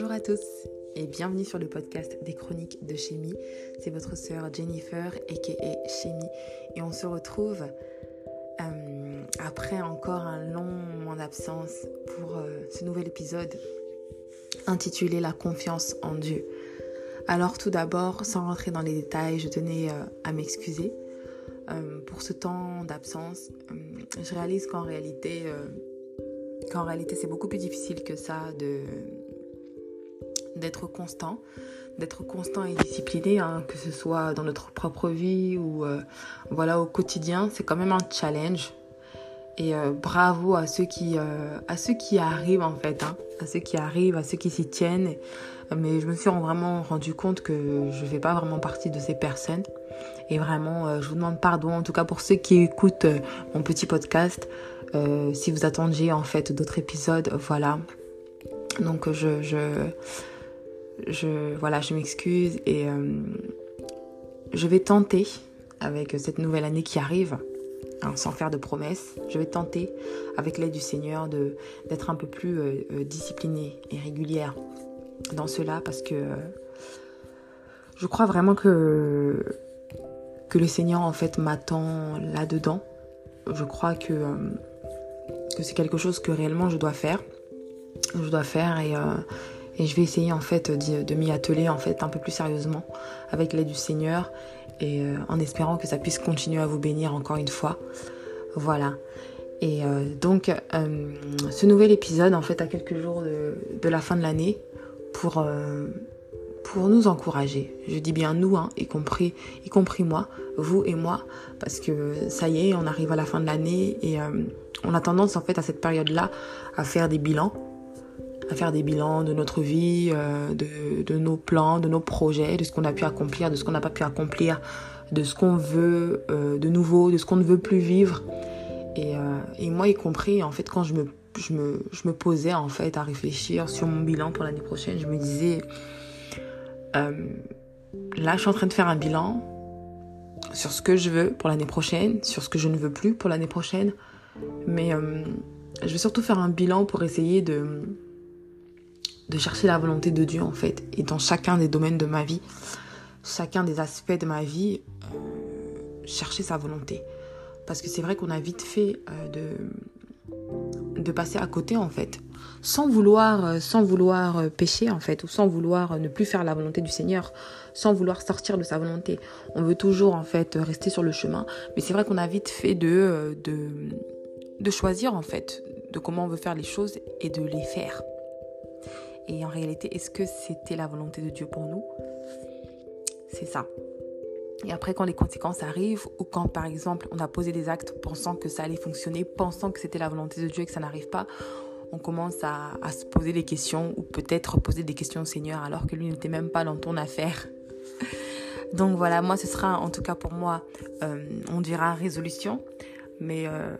Bonjour à tous et bienvenue sur le podcast des chroniques de Chimie. C'est votre sœur Jennifer, aka Chimie, et on se retrouve euh, après encore un long moment d'absence pour euh, ce nouvel épisode intitulé La confiance en Dieu. Alors tout d'abord, sans rentrer dans les détails, je tenais euh, à m'excuser pour ce temps d'absence. je réalise qu'en réalité, qu'en réalité c'est beaucoup plus difficile que ça de d'être constant, d'être constant et discipliné, hein, que ce soit dans notre propre vie ou euh, voilà au quotidien, c'est quand même un challenge. Et euh, bravo à ceux qui euh, à ceux qui arrivent en fait, hein, à ceux qui arrivent, à ceux qui s'y tiennent. Mais je me suis vraiment rendu compte que je ne fais pas vraiment partie de ces personnes. Et vraiment, je vous demande pardon, en tout cas pour ceux qui écoutent mon petit podcast. si vous attendiez en fait d'autres épisodes, voilà. Donc je, je, je, voilà, je m'excuse et euh, je vais tenter, avec cette nouvelle année qui arrive, hein, sans faire de promesses, je vais tenter, avec l'aide du Seigneur, d'être un peu plus euh, euh, disciplinée et régulière dans cela parce que je crois vraiment que, le Seigneur en fait m'attend là-dedans. Je crois que, que c'est quelque chose que réellement je dois faire. Je dois faire et et je vais essayer en fait de, m'y atteler en fait un peu plus sérieusement avec l'aide du Seigneur et euh, en espérant que ça puisse continuer à vous bénir encore une fois. Voilà. Et euh, donc euh, ce nouvel épisode en fait à quelques jours de, la fin de l'année pour pour nous encourager. Je dis bien nous, hein, y, compris, y compris moi, vous et moi, parce que ça y est, on arrive à la fin de l'année et on a tendance en fait à cette période-là à faire des bilans à faire des bilans de notre vie, euh, de, nos plans, de nos projets, de ce qu'on a pu accomplir, de ce qu'on n'a pas pu accomplir, de ce qu'on veut euh, de nouveau, de ce qu'on ne veut plus vivre. Et, euh, moi y compris, en fait, quand je me posais en fait à réfléchir sur mon bilan pour l'année prochaine, je me disais, là je suis en train de faire un bilan sur ce que je veux pour l'année prochaine, sur ce que je ne veux plus pour l'année prochaine. Mais je vais surtout faire un bilan pour essayer de de chercher la volonté de Dieu en fait. Et dans chacun des domaines de ma vie, chacun des aspects de ma vie, euh, chercher sa volonté. Parce que c'est vrai qu'on a vite fait euh, de, de passer à côté en fait. Sans vouloir, euh, sans vouloir pécher en fait, ou sans vouloir ne plus faire la volonté du Seigneur, sans vouloir sortir de sa volonté. On veut toujours en fait rester sur le chemin. Mais c'est vrai qu'on a vite fait de, de, de choisir en fait de comment on veut faire les choses et de les faire. Et en réalité, est-ce que c'était la volonté de Dieu pour nous? C'est ça. Et après, quand les conséquences arrivent, ou quand par exemple on a posé des actes pensant que ça allait fonctionner, pensant que c'était la volonté de Dieu et que ça n'arrive pas, on commence à, se poser des questions, ou peut-être poser des questions au Seigneur alors que lui n'était même pas dans ton affaire. Donc voilà, moi ce sera en tout cas pour moi, euh, on dira résolution, mais euh,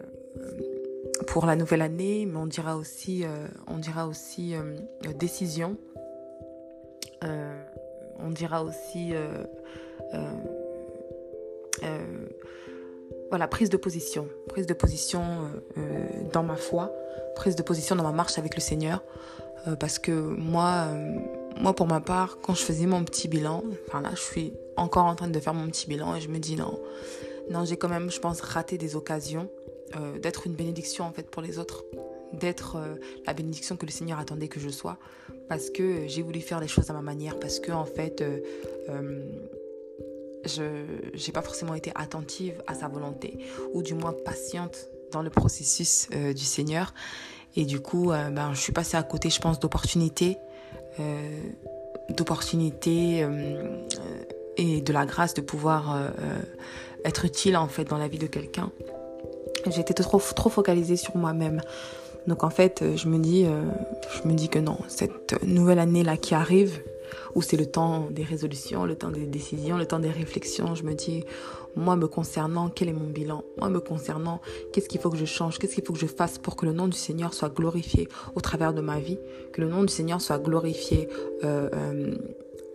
pour la nouvelle année, mais on dira aussi, euh, on dira aussi euh, décision. Euh, on dira aussi voilà prise de position, prise de position dans ma foi, prise de position dans ma marche avec le Seigneur, parce que moi, moi pour ma part, quand je faisais mon petit bilan, enfin là, je suis encore en train de faire mon petit bilan et je me dis non, non, j'ai quand même, je pense, raté des occasions euh, d'être une bénédiction en fait pour les autres, d'être euh, la bénédiction que le Seigneur attendait que je sois, parce que j'ai voulu faire les choses à ma manière, parce que en fait euh, je n'ai pas forcément été attentive à sa volonté, ou du moins patiente dans le processus du Seigneur. Et du coup, ben, je suis passée à côté, je pense, d'opportunités, d'opportunités et de la grâce de pouvoir être utile en fait dans la vie de quelqu'un. J'étais trop, trop focalisée sur moi-même. Donc en fait, je me dis, euh, je me dis que non, cette nouvelle année là qui arrive, où c'est le temps des résolutions, le temps des décisions, le temps des réflexions, je me dis, moi me concernant, quel est mon bilan? Moi me concernant, qu'est-ce qu'il faut que je change? Qu'est-ce qu'il faut que je fasse pour que le nom du Seigneur soit glorifié au travers de ma vie? Que le nom du Seigneur soit glorifié euh, euh,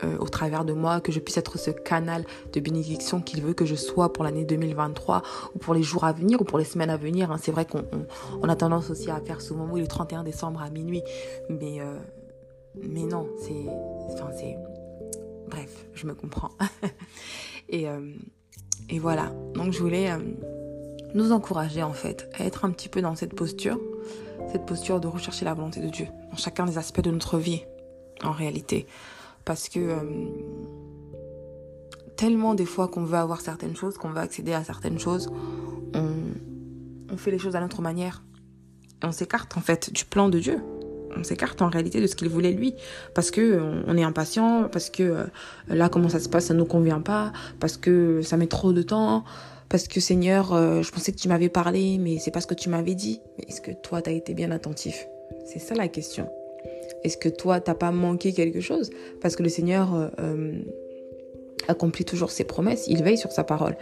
euh, au travers de moi, que je puisse être ce canal de bénédiction qu'il veut que je sois pour l'année 2023 ou pour les jours à venir ou pour les semaines à venir. Hein. C'est vrai qu'on a tendance aussi à faire moment, oui, le 31 décembre à minuit, mais, euh, mais non, c'est. Enfin. Bref, je me comprends. et, euh, et voilà. Donc, je voulais nous encourager, en fait, à être un petit peu dans cette posture. Cette posture de rechercher la volonté de Dieu dans chacun des aspects de notre vie, en réalité. Parce que. Euh, tellement des fois qu'on veut avoir certaines choses, qu'on veut accéder à certaines choses, on, fait les choses à notre manière. Et on s'écarte en fait du plan de Dieu on s'écarte en réalité de ce qu'il voulait lui parce que on est impatient parce que euh, là comment ça se passe ça nous convient pas parce que ça met trop de temps parce que Seigneur euh, je pensais que tu m'avais parlé mais c'est pas ce que tu m'avais dit est-ce que toi tu as été bien attentif? C'est ça la question est-ce que toi t'as pas manqué quelque chose? Parce que le Seigneur euh, accomplit toujours ses promesses il veille sur sa parole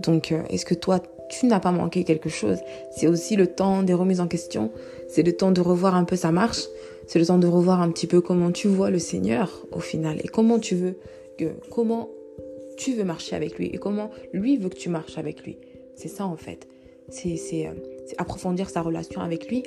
donc est-ce que toi tu n'as pas manqué quelque chose? C'est aussi le temps des remises en question. C'est le temps de revoir un peu sa marche. C'est le temps de revoir un petit peu comment tu vois le Seigneur au final et comment tu veux que, comment tu veux marcher avec lui? Et comment lui veut que tu marches avec lui? C'est ça en fait. C'est euh, approfondir sa relation avec lui.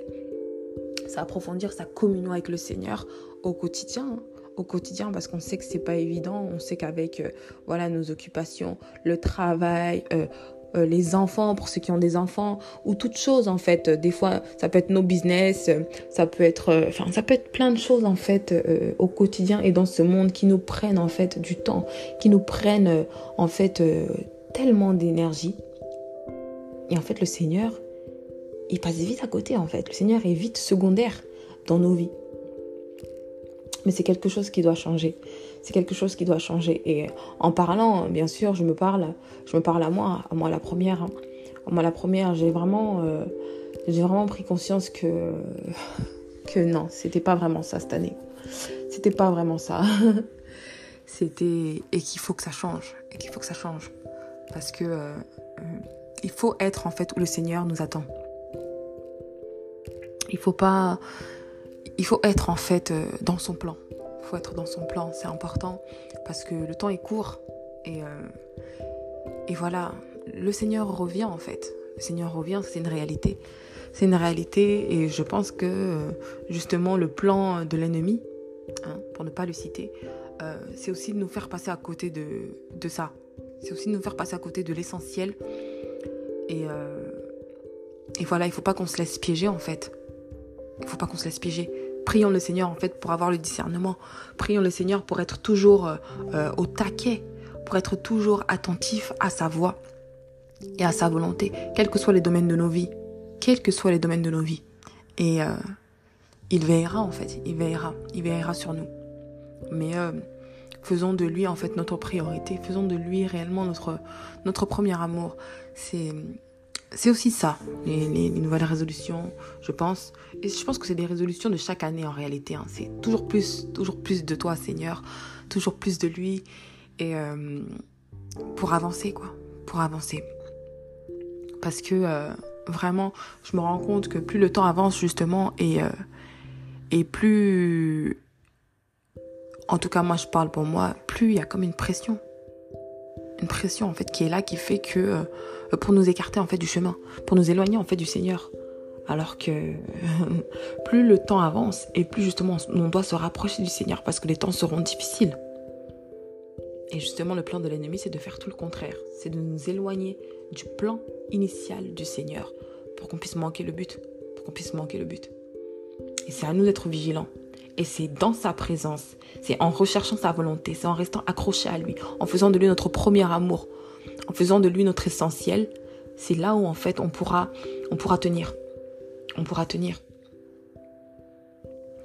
C'est approfondir sa communion avec le Seigneur au quotidien au quotidien parce qu'on sait que c'est pas évident. On sait qu'avec euh, voilà nos occupations, le travail, euh, euh, les enfants pour ceux qui ont des enfants ou toute chose en fait des fois ça peut être nos business ça peut être enfin ça peut être plein de choses en fait au quotidien et dans ce monde qui nous prennent en fait du temps qui nous prennent en fait tellement d'énergie et en fait le Seigneur il passe vite à côté en fait le Seigneur est vite secondaire dans nos vies mais c'est quelque chose qui doit changer c'est quelque chose qui doit changer. Et en parlant, bien sûr, je me parle, je me parle à moi, à moi la première. Hein. À moi la première, j'ai vraiment, euh, j'ai vraiment pris conscience que que non, c'était pas vraiment ça cette année. C'était pas vraiment ça. c'était et qu'il faut que ça change, et qu'il faut que ça change, parce que euh, euh, il faut être en fait où le Seigneur nous attend. Il faut pas, il faut être en fait dans son plan faut être dans son plan, c'est important parce que le temps est court et, euh, et voilà, le Seigneur revient en fait. Le Seigneur revient, c'est une réalité. C'est une réalité et je pense que euh, justement le plan de l'ennemi, hein, pour ne pas le citer, euh, c'est aussi de nous faire passer à côté de, de ça. C'est aussi de nous faire passer à côté de l'essentiel. Et, et voilà, il faut pas qu'on se laisse piéger en fait. Il faut pas qu'on se laisse piéger. Prions le Seigneur en fait pour avoir le discernement. Prions le Seigneur pour être toujours euh, euh, au taquet, pour être toujours attentif à sa voix et à sa volonté, quels que soient les domaines de nos vies, quels que soient les domaines de nos vies. Et euh, il veillera en fait, il veillera, il veillera sur nous. Mais faisons de lui en fait notre priorité, faisons de lui réellement notre notre premier amour. C'est c'est aussi ça, les, nouvelles résolutions, je pense. Et je pense que c'est des résolutions de chaque année en réalité. Hein. C'est toujours plus, toujours plus de toi, Seigneur, toujours plus de lui. Et euh, pour avancer, quoi. Pour avancer. Parce que euh, vraiment, je me rends compte que plus le temps avance, justement, et, euh, et plus. En tout cas, moi, je parle pour moi, plus il y a comme une pression. Une pression, en fait, qui est là, qui fait que pour nous écarter en fait du chemin, pour nous éloigner en fait du Seigneur. Alors que plus le temps avance et plus justement on doit se rapprocher du Seigneur parce que les temps seront difficiles. Et justement le plan de l'ennemi c'est de faire tout le contraire, c'est de nous éloigner du plan initial du Seigneur pour qu'on puisse manquer le but, pour qu'on puisse manquer le but. Et c'est à nous d'être vigilants. Et c'est dans sa présence, c'est en recherchant sa volonté, c'est en restant accroché à lui, en faisant de lui notre premier amour, en faisant de lui notre essentiel, c'est là où en fait on pourra, on pourra tenir. On pourra tenir.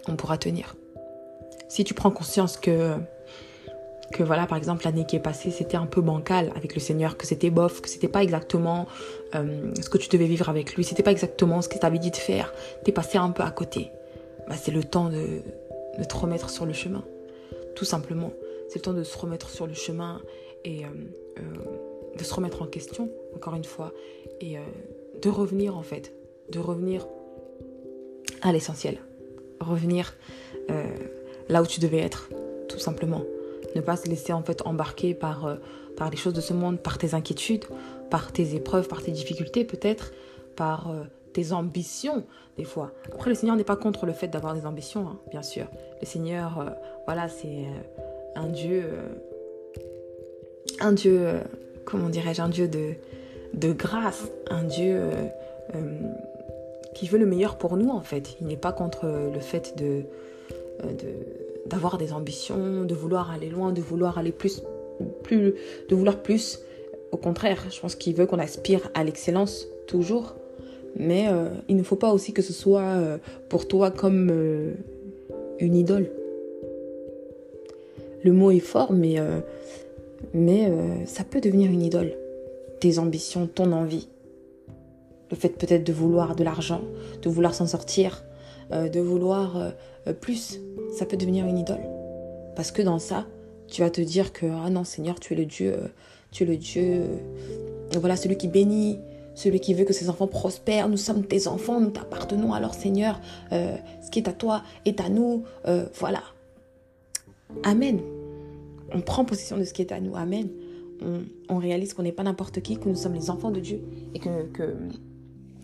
On pourra tenir. Si tu prends conscience que, que voilà, par exemple, l'année qui est passée, c'était un peu bancal avec le Seigneur, que c'était bof, que c'était pas exactement euh, ce que tu devais vivre avec lui, c'était pas exactement ce qu'il t'avait dit de faire, t'es passé un peu à côté. Bah, c'est le temps de, de te remettre sur le chemin, tout simplement. C'est le temps de se remettre sur le chemin et euh, euh, de se remettre en question, encore une fois, et euh, de revenir en fait, de revenir à l'essentiel, revenir euh, là où tu devais être, tout simplement. Ne pas se laisser en fait embarquer par, euh, par les choses de ce monde, par tes inquiétudes, par tes épreuves, par tes difficultés peut-être, par tes ambitions, des fois. Après, le Seigneur n'est pas contre le fait d'avoir des ambitions, hein, bien sûr. Le Seigneur, voilà, c'est un Dieu, un Dieu, comment dirais-je, un Dieu de, de grâce, un Dieu qui veut le meilleur pour nous, en fait. Il n'est pas contre le fait de, d'avoir des ambitions, de vouloir aller loin, de vouloir aller plus, plus, de vouloir plus. Au contraire, je pense qu'il veut qu'on aspire à l'excellence toujours. Mais euh, il ne faut pas aussi que ce soit euh, pour toi comme euh, une idole. Le mot est fort, mais, mais ça peut devenir une idole. Tes ambitions, ton envie. Le fait peut-être de vouloir de l'argent, de vouloir s'en sortir, de vouloir plus, ça peut devenir une idole. Parce que dans ça, tu vas te dire que, ah non Seigneur, tu es le Dieu, tu es le Dieu, voilà, celui qui bénit, celui qui veut que ses enfants prospèrent. Nous sommes tes enfants, nous t'appartenons. Alors Seigneur, euh, ce qui est à toi est à nous. Euh, voilà. Amen. On prend possession de ce qui est à nous. Amen. On, réalise qu'on n'est pas n'importe qui, que nous sommes les enfants de Dieu et que,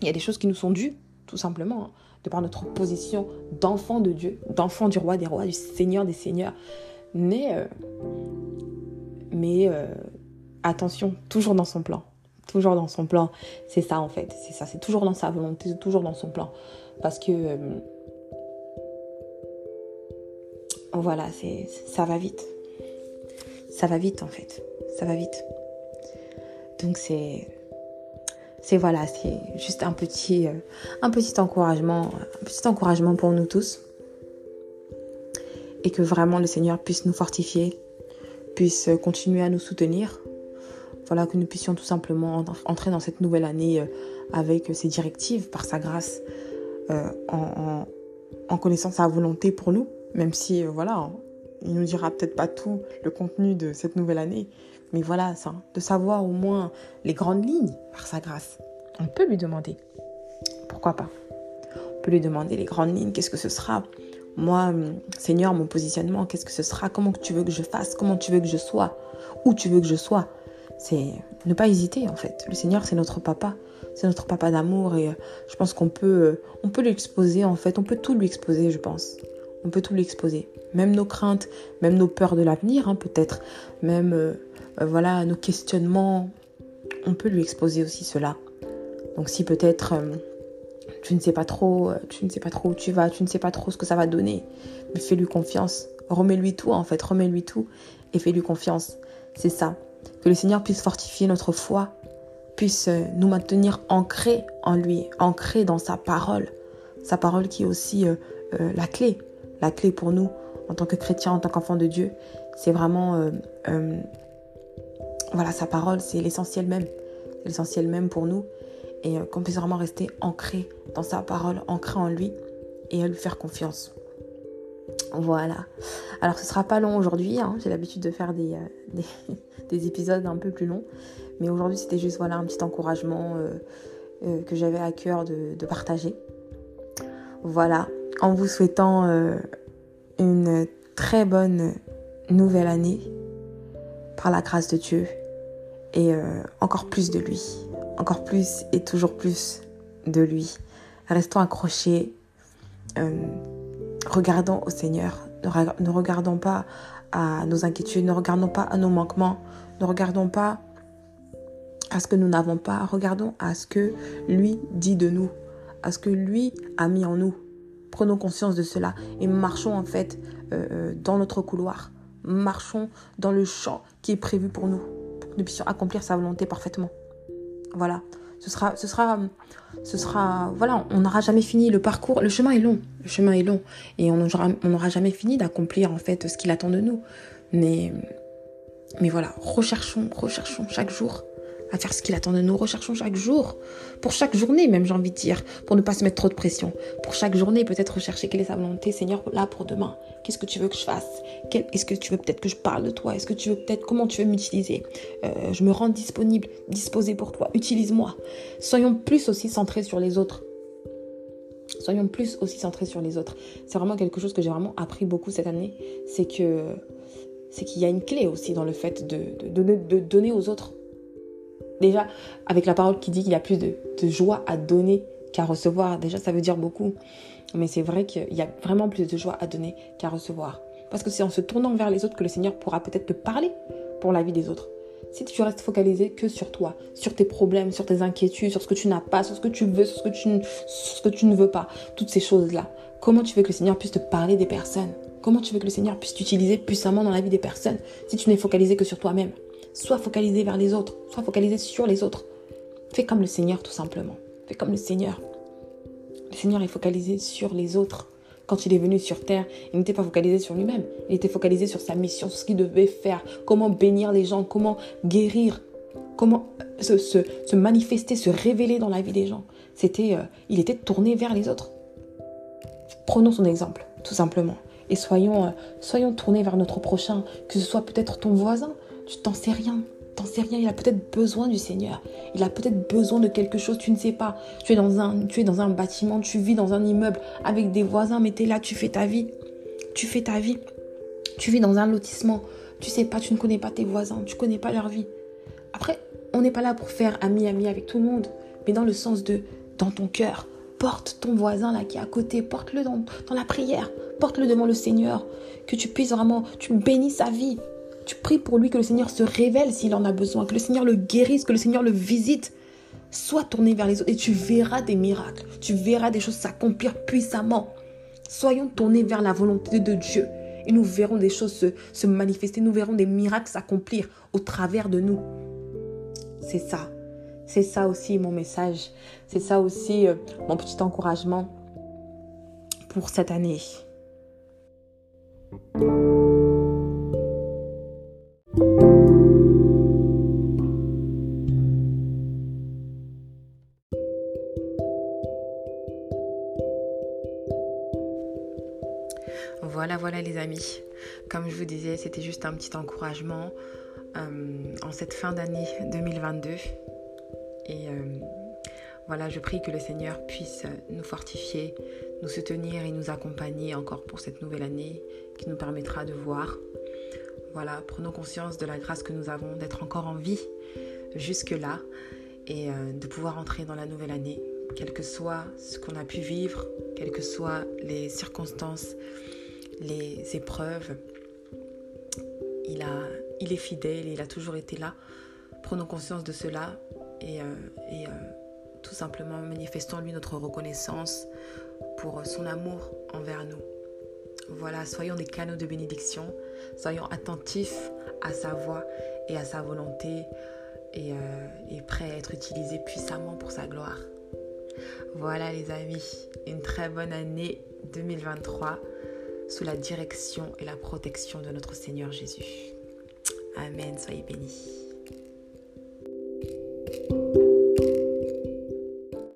il y a des choses qui nous sont dues, tout simplement, hein, de par notre position d'enfant de Dieu, d'enfant du roi des rois, du Seigneur des seigneurs. Mais, euh, mais attention, toujours dans son plan toujours dans son plan. C'est ça en fait, c'est ça, c'est toujours dans sa volonté, toujours dans son plan. Parce que euh, voilà, ça va vite. Ça va vite en fait, ça va vite. Donc c'est c'est voilà, c'est juste un petit euh, un petit encouragement, un petit encouragement pour nous tous. Et que vraiment le Seigneur puisse nous fortifier, puisse continuer à nous soutenir voilà, que nous puissions tout simplement entrer dans cette nouvelle année euh, avec ses directives, par sa grâce, euh, en, connaissant sa volonté pour nous, même si, voilà, il nous dira peut-être pas tout le contenu de cette nouvelle année, mais voilà, ça, de savoir au moins les grandes lignes par sa grâce. On peut lui demander. Pourquoi pas? On peut lui demander les grandes lignes, qu'est-ce que ce sera? Moi, Seigneur, mon positionnement, qu'est-ce que ce sera? Comment tu veux que je fasse? Comment tu veux que je sois? Où tu veux que je sois? C'est ne pas hésiter en fait. Le Seigneur, c'est notre papa, c'est notre papa d'amour et euh, je pense qu'on peut, euh, on peut l'exposer en fait, on peut tout lui exposer, je pense. On peut tout lui exposer, même nos craintes, même nos peurs de l'avenir, hein, peut-être, même euh, voilà nos questionnements. On peut lui exposer aussi cela. Donc si peut-être tu ne sais pas trop, tu ne sais pas trop où tu vas, tu ne sais pas trop ce que ça va donner, mais fais-lui confiance. Remets-lui tout en fait, remets-lui tout et fais-lui confiance. C'est ça. Que le Seigneur puisse fortifier notre foi, puisse euh, nous maintenir ancrés en lui, ancrés dans sa parole. Sa parole qui est aussi euh, euh, la clé, la clé pour nous en tant que chrétiens, en tant qu'enfants de Dieu. C'est vraiment, voilà, sa parole, c'est l'essentiel même, l'essentiel même pour nous. Et qu'on puisse vraiment rester ancrés dans sa parole, ancrés en lui et à lui faire confiance. Voilà. Alors ce sera pas long aujourd'hui, hein. j'ai l'habitude de faire des, des, épisodes un peu plus longs. Mais aujourd'hui c'était juste voilà, un petit encouragement euh, euh, que j'avais à cœur de, partager. Voilà, en vous souhaitant euh, une très bonne nouvelle année par la grâce de Dieu et encore plus de lui, encore plus et toujours plus de lui. Restons accrochés regardons au Seigneur, ne regardons pas à nos inquiétudes, ne regardons pas à nos manquements, ne regardons pas à ce que nous n'avons pas, regardons à ce que lui dit de nous, à ce que lui a mis en nous. Prenons conscience de cela et marchons en fait euh, euh, dans notre couloir. Marchons dans le champ qui est prévu pour nous, pour que nous puissions accomplir sa volonté parfaitement. Voilà. Ce sera, ce sera, ce sera, voilà, on n'aura jamais fini le parcours. Le chemin est long, le chemin est long, et on n'aura jamais fini d'accomplir en fait ce qu'il attend de nous. Mais, mais voilà, recherchons, recherchons chaque jour à faire ce qu'il attend de nous. Recherchons chaque jour, pour chaque journée même, j'ai envie de dire, pour ne pas se mettre trop de pression. Pour chaque journée, peut-être rechercher quelle est sa volonté, Seigneur, là pour demain. Qu'est-ce que tu veux que je fasse? Est-ce que tu veux peut-être que je parle de toi? Est-ce que tu veux peut-être comment tu veux m'utiliser? Euh, Je me rends disponible, disposé pour toi. Utilise-moi. Soyons plus aussi centrés sur les autres. Soyons plus aussi centrés sur les autres. C'est vraiment quelque chose que j'ai vraiment appris beaucoup cette année. C'est que c'est qu'il y a une clé aussi dans le fait de, de donner aux autres Déjà, avec la parole qui dit qu'il y a plus de, joie à donner qu'à recevoir. Déjà, ça veut dire beaucoup. Mais c'est vrai qu'il y a vraiment plus de joie à donner qu'à recevoir. Parce que c'est en se tournant vers les autres que le Seigneur pourra peut-être te parler pour la vie des autres. Si tu restes focalisé que sur toi, sur tes problèmes, sur tes inquiétudes, sur ce que tu n'as pas, sur ce que tu veux, sur ce que tu, sur ce que tu ne veux pas, toutes ces choses-là, comment tu veux que le Seigneur puisse te parler des personnes? Comment tu veux que le Seigneur puisse t'utiliser puissamment dans la vie des personnes si tu n'es focalisé que sur toi-même? Sois focalisé vers les autres, sois focalisé sur les autres. Fais comme le Seigneur tout simplement. Fais comme le Seigneur. Le Seigneur est focalisé sur les autres. Quand il est venu sur terre, il n'était pas focalisé sur lui-même. Il était focalisé sur sa mission, sur ce qu'il devait faire, comment bénir les gens, comment guérir, comment se, manifester, se révéler dans la vie des gens. C'était, euh, il était tourné vers les autres. Prenons son exemple, tout simplement. Et soyons, euh, soyons tournés vers notre prochain, que ce soit peut-être ton voisin, tu t'en sais rien, t'en sais rien, il a peut-être besoin du Seigneur. Il a peut-être besoin de quelque chose, tu ne sais pas. Tu es dans un, tu es dans un bâtiment, tu vis dans un immeuble avec des voisins, mais tu es là, tu fais ta vie. Tu fais ta vie. Tu vis dans un lotissement. Tu sais pas, tu ne connais pas tes voisins, tu connais pas leur vie. Après, on n'est pas là pour faire ami-ami avec tout le monde, mais dans le sens de dans ton cœur. Porte ton voisin là qui est à côté, porte-le dans, dans la prière, porte-le devant le Seigneur, que tu puisses vraiment, tu bénis sa vie, tu pries pour lui que le Seigneur se révèle s'il en a besoin, que le Seigneur le guérisse, que le Seigneur le visite. Sois tourné vers les autres et tu verras des miracles. Tu verras des choses s'accomplir puissamment. Soyons tournés vers la volonté de Dieu et nous verrons des choses se, se manifester. Nous verrons des miracles s'accomplir au travers de nous. C'est ça. C'est ça aussi mon message. C'est ça aussi euh, mon petit encouragement pour cette année. Amis. Comme je vous disais, c'était juste un petit encouragement euh, en cette fin d'année 2022. Et euh, voilà, je prie que le Seigneur puisse nous fortifier, nous soutenir et nous accompagner encore pour cette nouvelle année qui nous permettra de voir. Voilà, prenons conscience de la grâce que nous avons d'être encore en vie jusque-là et euh, de pouvoir entrer dans la nouvelle année, quel que soit ce qu'on a pu vivre, quelles que soient les circonstances les épreuves. Il, a, il est fidèle, il a toujours été là. Prenons conscience de cela et, euh, euh, tout simplement manifestons lui notre reconnaissance pour son amour envers nous. Voilà, soyons des canaux de bénédiction, soyons attentifs à sa voix et à sa volonté et, euh, et prêts à être utilisés puissamment pour sa gloire. Voilà les amis, une très bonne année 2023 sous la direction et la protection de notre Seigneur Jésus. Amen, soyez bénis.